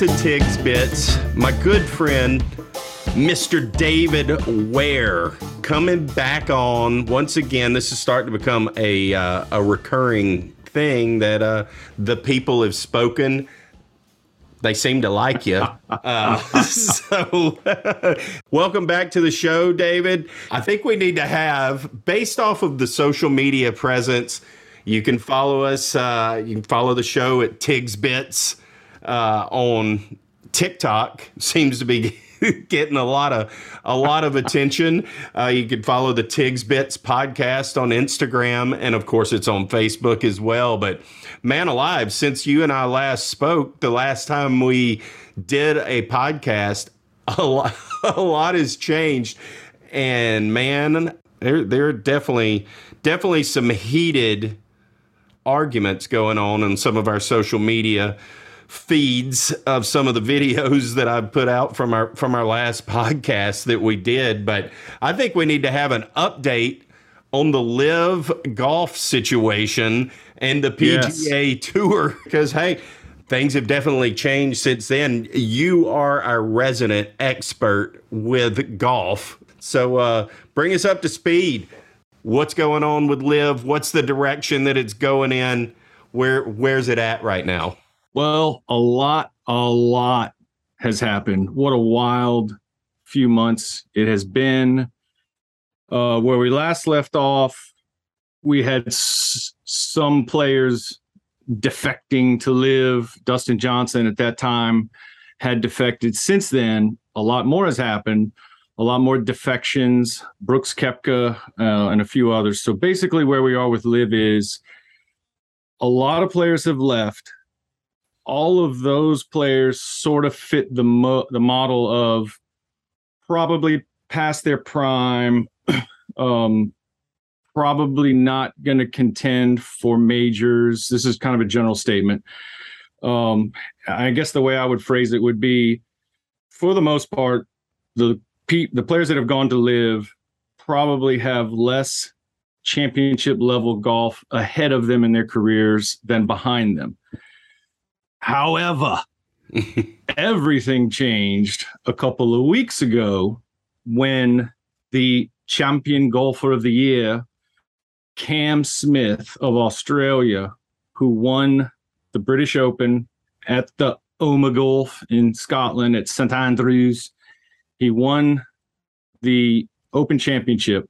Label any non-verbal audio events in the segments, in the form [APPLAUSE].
to Tig's Bits. My good friend, Mr. David Ware, coming back on once again. This is starting to become a uh, a recurring thing that uh, the people have spoken. They seem to like you. [LAUGHS] Uh, [LAUGHS] so, [LAUGHS] welcome back to the show, David. I think we need to have, based off of the social media presence, you can follow us. Uh, you can follow the show at Tig's Bits uh, on TikTok. Seems to be [LAUGHS] getting a lot of a lot of attention. Uh, you can follow the Tig's Bits podcast on Instagram, and of course, it's on Facebook as well. But man alive, since you and I last spoke, the last time we did a podcast, [LAUGHS] a lot, a lot has changed, and man, there there are definitely definitely some heated arguments going on in some of our social media feeds of some of the videos that I've put out from our from our last [LAUGHS] podcast that we did, but I think we need to have an update on the LIV golf situation and the PGA yes. tour because hey, things have definitely changed since then. You are our resident expert with golf. So uh, bring us up to speed. What's going on with LIV? What's the direction that it's going in? Where where's it at right now? Well, a lot, a lot has happened. What a wild few months it has been. Uh, where we last left off, we had s- some players defecting to LIV. Dustin Johnson at that time had defected. Since then, a lot more has happened. A lot more defections. Brooks Koepka uh, and a few others. So basically, where we are with LIV is a lot of players have left all of those players sort of fit the mo- the model of probably past their prime, [CLEARS THROAT] um, probably not going to contend for majors. This is kind of a general statement. Um, I guess the way I would phrase it would be, for the most part, the the players that have gone to LIV probably have less championship level golf ahead of them in their careers than behind them. However, [LAUGHS] everything changed a couple of weeks ago when the champion golfer of the year, Cam Smith of Australia, who won the British Open at the home of golf in Scotland at St Andrews, he won the Open Championship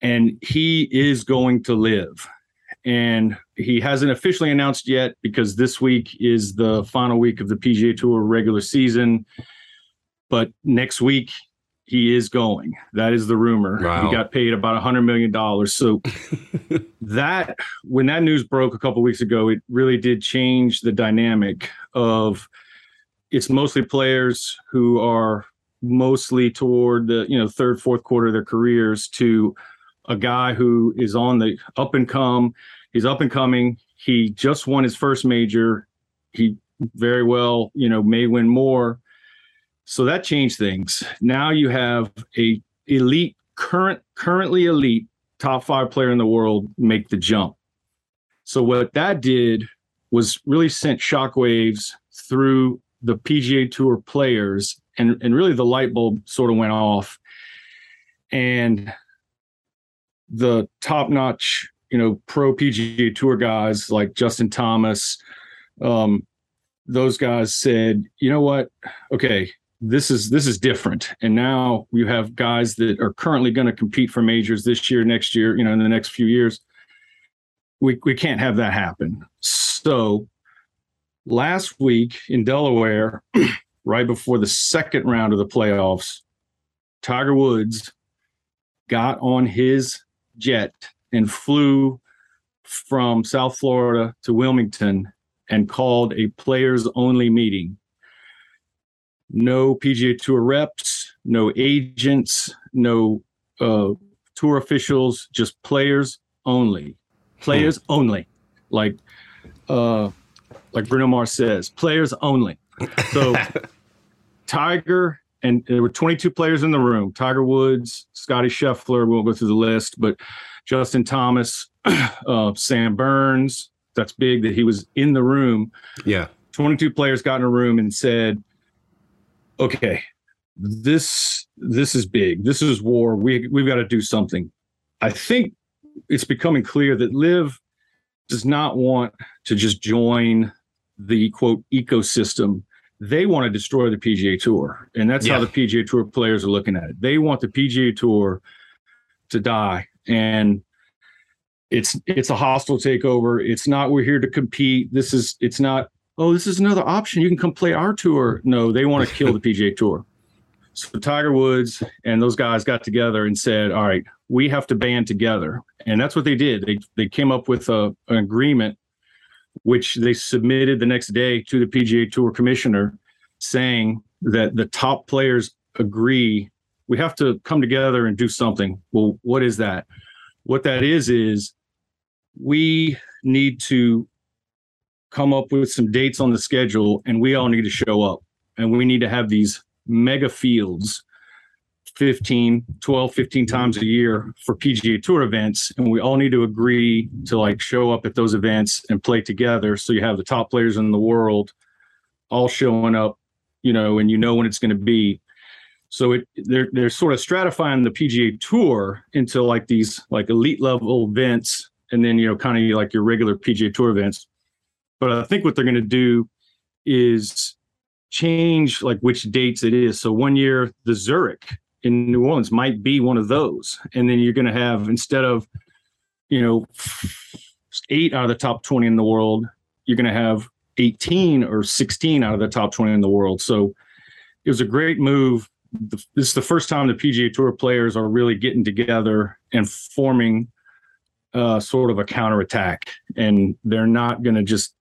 and he is going to LIV. and he hasn't officially announced yet because this week is the final week of the PGA Tour regular season. But next week he is going. That is the rumor. Wow. He got paid about a hundred million dollars. So [LAUGHS] that when that news broke a couple weeks ago, it really did change the dynamic of it's mostly players who are mostly toward the you know third fourth quarter of their careers to a guy who is on the up and come. He's up and coming. He just won his first major. He very well, you know, may win more. So that changed things. Now you have a elite, current, currently elite top five player in the world make the jump. So what that did was really sent shockwaves through the PGA Tour players, and and really the light bulb sort of went off. And the top notch, you know, pro PGA Tour guys like Justin Thomas, um, those guys said, you know what? Okay, this is this is different. And now you have guys that are currently going to compete for majors this year, next year, you know, in the next few years. We we can't have that happen. So last week in Delaware, [CLEARS THROAT] right before the second round of the playoffs, Tiger Woods got on his jet and flew from South Florida to Wilmington and called a players only meeting. No PGA Tour reps, no agents, no uh, tour officials, just players only. Players hmm. only. Like uh, like Bruno Mars says, players only. So [LAUGHS] Tiger and there were 22 players in the room Tiger Woods, Scotty Scheffler, we won't go through the list, but Justin Thomas, [CLEARS THROAT] uh, Sam Burns. That's big that he was in the room. Yeah. 22 players got in a room and said, "Okay, this this is big. This is war. We we've got to do something." I think it's becoming clear that LIV does not want to just join the quote ecosystem. They want to destroy the PGA Tour, and that's yeah. how the PGA Tour players are looking at it. They want the PGA Tour to die, and it's it's a hostile takeover. It's not we're here to compete. This is it's not. Oh, this is another option. You can come play our tour. No, they want to kill the PGA Tour. So Tiger Woods and those guys got together and said, "All right, we have to band together," and that's what they did. They they came up with a, an agreement, which they submitted the next day to the PGA Tour commissioner, saying that the top players agree we have to come together and do something. Well, what is that? What that is is we need to come up with some dates on the schedule and we all need to show up and we need to have these mega fields 15 12 15 times a year for pga tour events and we all need to agree to like show up at those events and play together so you have the top players in the world all showing up you know and you know when it's going to be so it they're they're sort of stratifying the pga tour into like these like elite level events and then you know kind of like your regular pga tour events but i think what they're going to do is change like which dates it is. So one year the Zurich in New Orleans might be one of those, and then you're going to have instead of you know eight out of the top 20 in the world, you're going to have 18 or 16 out of the top 20 in the world. So it was a great move. This is the first time the PGA Tour players are really getting together and forming uh, sort of a counterattack, and they're not going to just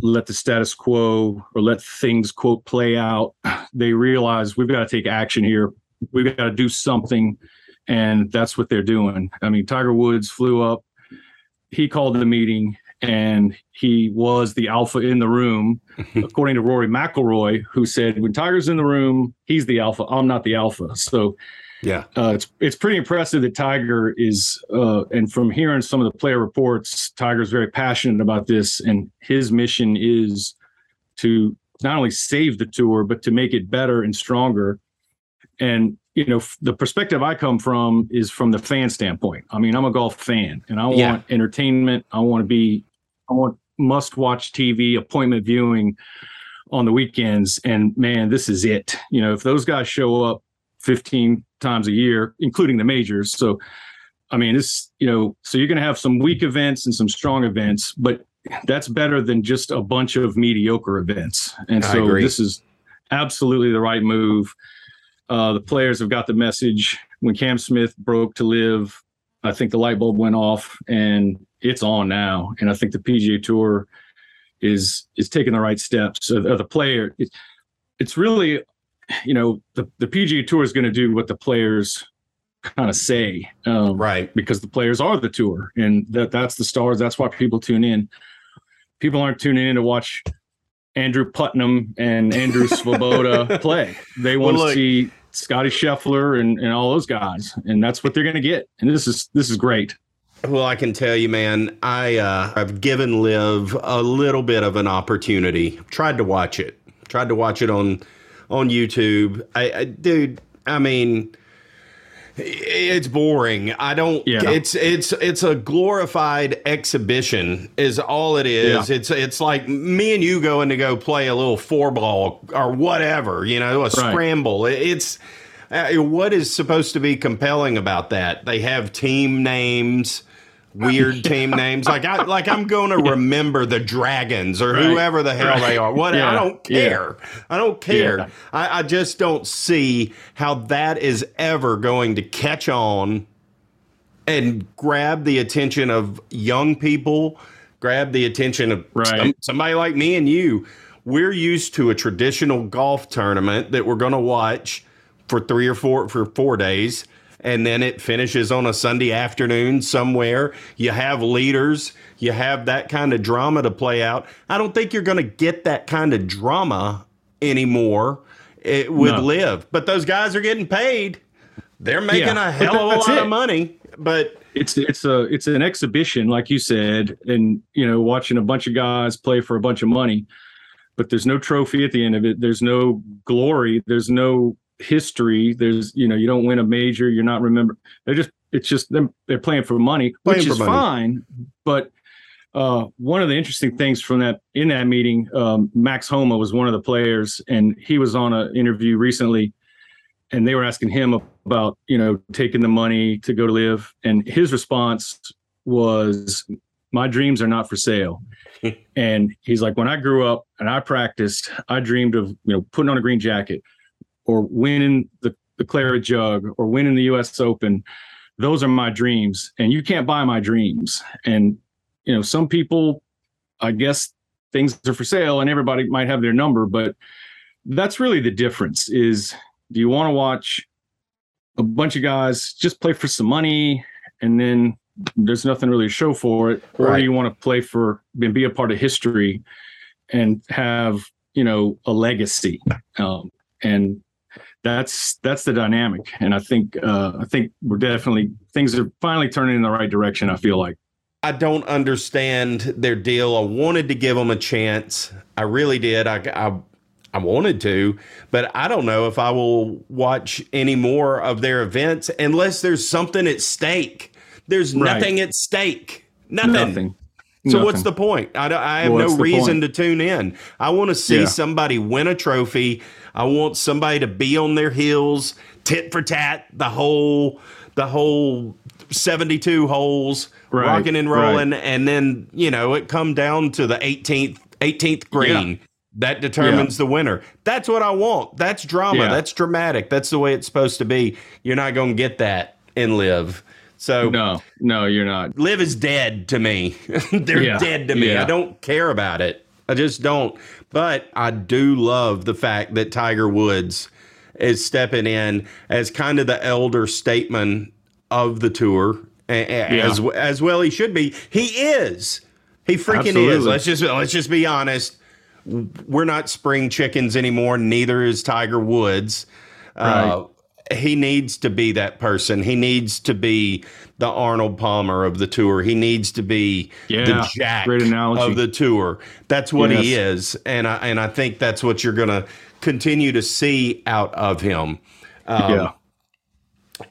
let the status quo or let things quote play out. They realize we've got to take action here. We've got to do something. And that's what they're doing. I mean tiger woods flew up. He called the meeting and he was the alpha in the room [LAUGHS] according to rory mcilroy who said when tiger's in the room he's the alpha i'm not the alpha so yeah, uh, it's it's pretty impressive that Tiger is, uh, and from hearing some of the player reports, Tiger's very passionate about this, and his mission is to not only save the tour but to make it better and stronger. And you know, the perspective I come from is from the fan standpoint. I mean, I'm a golf fan, and I yeah. want entertainment. I want to be, I want must-watch TV, appointment viewing on the weekends. And man, this is it. You know, if those guys show up 15 times a year, including the majors. So, I mean, it's, you know, so you're going to have some weak events and some strong events, but that's better than just a bunch of mediocre events. And so this is absolutely the right move. Uh, the players have got the message. When Cam Smith broke to LIV, I think the light bulb went off and it's on now. And I think the PGA Tour is is taking the right steps. So the, the player, it, it's really you know, the, the PGA Tour is going to do what the players kind of say, um, right? Because the players are the tour, and that that's the stars. That's why people tune in. People aren't tuning in to watch Andrew Putnam and Andrew [LAUGHS] Svoboda play. They want well, to see Scotty Scheffler and, and all those guys, and that's what they're going to get. And this is this is great. Well, I can tell you, man, I uh, I've given LIV a little bit of an opportunity. Tried to watch it. Tried to watch it on on YouTube. I, I dude, I mean, it's boring. I don't. Yeah. It's it's it's a glorified exhibition. Is all it is. Yeah. It's it's like me and you going to go play a little four ball or whatever. You know, a right. scramble. It's uh, what is supposed to be compelling about that? They have team names weird team names. Like I like I'm going to remember the Dragons or right. whoever the hell right. they are. What yeah. I don't care. Yeah. I don't care. Yeah. I, I just don't see how that is ever going to catch on and grab the attention of young people, grab the attention of right. some, somebody like me and you. We're used to a traditional golf tournament that we're going to watch for three or four for four days and then it finishes on a Sunday afternoon somewhere. You have leaders, you have that kind of drama to play out. I don't think you're going to get that kind of drama anymore it, eh, with no. LIV, but those guys are getting paid. They're making yeah, a hell of a lot it. of money, but it's it's a it's an exhibition, like you said, and you know, watching a bunch of guys play for a bunch of money. but there's no trophy at the end of it. There's no glory. There's no history. There's you know you don't win a major. You're not remembered. They're just it's just them. They're playing for money, Playing which for is money. fine. But uh, one of the interesting things from that in that meeting, um, Max Homa was one of the players, and he was on an interview recently, and they were asking him about you know taking the money to go to LIV, and his response was, "My dreams are not for sale." [LAUGHS] and he's like, "When I grew up and I practiced, I dreamed of you know putting on a green jacket, or winning the the claret jug, or winning the U.S. Open." Those are my dreams, and you can't buy my dreams. And you know, some people, I guess things are for sale and everybody might have their number, but that's really the difference is do you want to watch a bunch of guys just play for some money and then there's nothing really to show for it, or Right. do you want to play for and be a part of history and have, you know, a legacy? Um, and that's that's the dynamic. And I think uh I think we're definitely things are finally turning in the right direction, I feel like. I don't understand their deal. I wanted to give them a chance. I really did. I, I, I wanted to, but I don't know if I will watch any more of their events unless there's something at stake. There's Right. nothing at stake. Nothing. Nothing. So what's the point? I, don't- I have What's no reason point? to tune in. I want to see Yeah. somebody win a trophy. I want somebody to be on their heels, tit for tat, the whole the whole 72 holes, Right, rocking and rolling, and then, you know, it come down to the 18th 18th green. That determines the winner. That's what I want. That's drama. Yeah. That's dramatic. That's the way it's supposed to be. You're not going to get that in LIV. So No, no, you're not. LIV is dead to me. [LAUGHS] They're Yeah, dead to me. yeah. I don't care about it. I just don't. But I do love the fact that Tiger Woods is stepping in as kind of the elder statesman of the tour, as as well he should be. He is. He freaking is. Let's just let's just be honest. We're not spring chickens anymore. Neither is Tiger Woods. Uh, he needs to be that person. He needs to be the Arnold Palmer of the tour. He needs to be the Yeah, Jack of the tour. That's what he is, and I and I think that's what you're going to continue to see out of him. Um, yeah.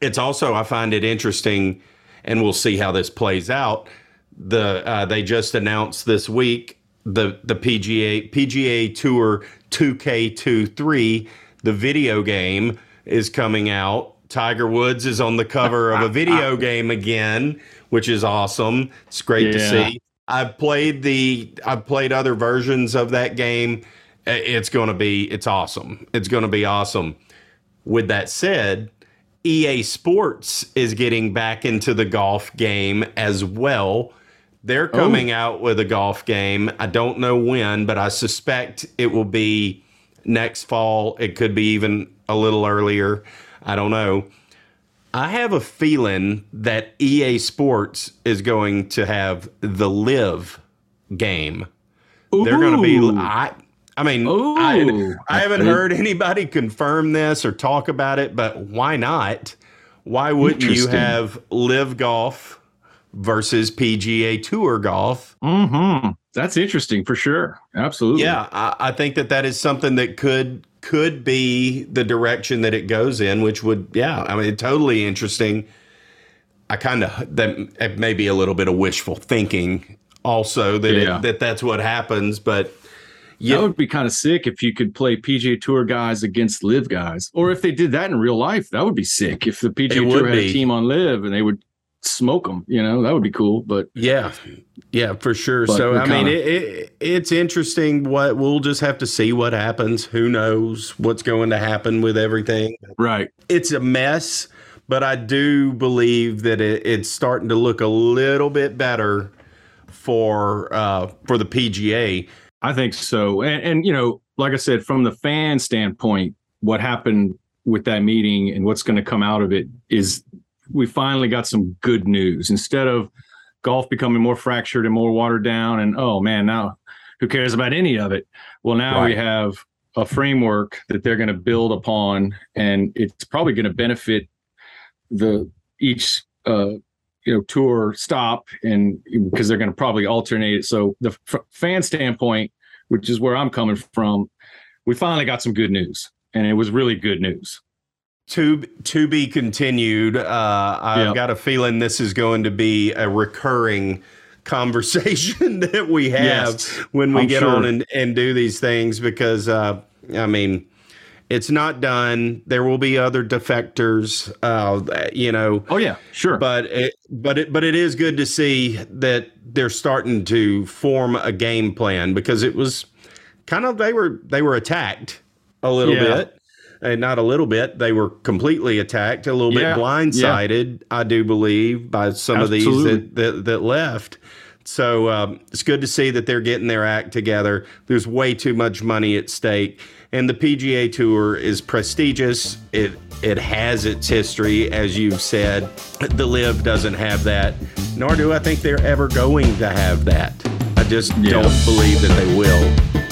It's also I find it interesting, and we'll see how this plays out. The uh, they just announced this week the the PGA PGA Tour 2K23 the video game is coming out. Tiger Woods is on the cover of a video [LAUGHS] game again, which is awesome. It's great to see. I've played the I've played other versions of that game. It's going to be it's awesome. It's going to be awesome. With that said, EA Sports is getting back into the golf game as well. They're oh. coming out with a golf game. I don't know when, but I suspect it will be next fall. It could be even a little earlier. I don't know. I have a feeling that EA Sports is going to have the LIV game. They're going to be. I, I mean, Ooh. I, I haven't heard anybody confirm this or talk about it, but why not? Why wouldn't you have LIV golf versus PGA Tour golf? hmm That's interesting for sure. Absolutely. Yeah, I, I think that that is something that could could be the direction that it goes in, which would, yeah, I mean, totally interesting. I kind of that may be a little bit of wishful thinking, also that Yeah. it, that that's what happens, but That yeah, would be kind of sick if you could play PGA Tour guys against LIV guys, or if they did that in real life. That would be sick. If the PGA Tour had be. a team on LIV and they would smoke them, you know, that would be cool. But Yeah, yeah, for sure. But so I mean, it, it, it's interesting. What we'll just have to see what happens. Who knows what's going to happen with everything? right, It's a mess, but I do believe that it, it's starting to look a little bit better for uh, for the PGA. I think so. And, and you know, like I said, from the fan standpoint, what happened with that meeting and what's going to come out of it is we finally got some good news instead of golf becoming more fractured and more watered down. And oh man, now who cares about any of it? Well, now we have a framework that they're going to build upon, and it's probably going to benefit the each uh, you know tour stop and because they're going to probably alternate it. So the f- fan standpoint, which is where I'm coming from, we finally got some good news, and it was really good news. To to be continued. Uh, I've Yep. got a feeling this is going to be a recurring conversation [LAUGHS] that we have Yes, when we I'm get sure. on and, and do these things because uh, I mean it's not done. There will be other defectors, uh, you know. Oh yeah, sure. but it, but it, but it is good to see that they're starting to form a game plan because it was kind of they were they were attacked a little Yeah. bit and not a little bit. They were completely attacked a little Yeah, bit blindsided i do believe by some of these that, that that left. So um, it's good to see that they're getting their act together. There's way too much money at stake. And the pga tour is prestigious. It it has its history as you've said. The LIV doesn't have that nor do i think they're ever going to have that. I just Yeah. don't believe that they will